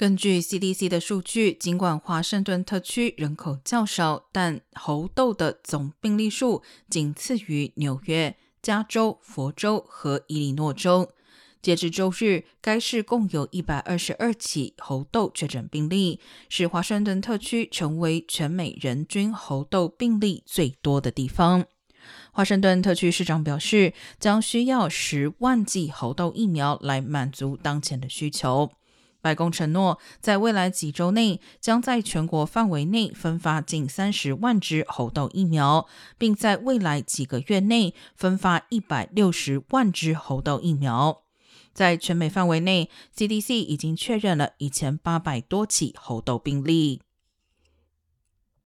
根据 CDC 的数据，尽管华盛顿特区人口较少，但猴痘的总病例数仅次于纽约、加州、佛州和伊利诺州。截至周日，该市共有一百二十二起猴痘确诊病例，使华盛顿特区成为全美人均猴痘病例最多的地方。华盛顿特区市长表示，将需要十万剂猴痘疫苗来满足当前的需求。白宫承诺，在未来几周内，将在全国范围内分发近三十万支猴痘疫苗，并在未来几个月内分发一百六十万支猴痘疫苗。在全美范围内，CDC 已经确认了一千八百多起猴痘病例。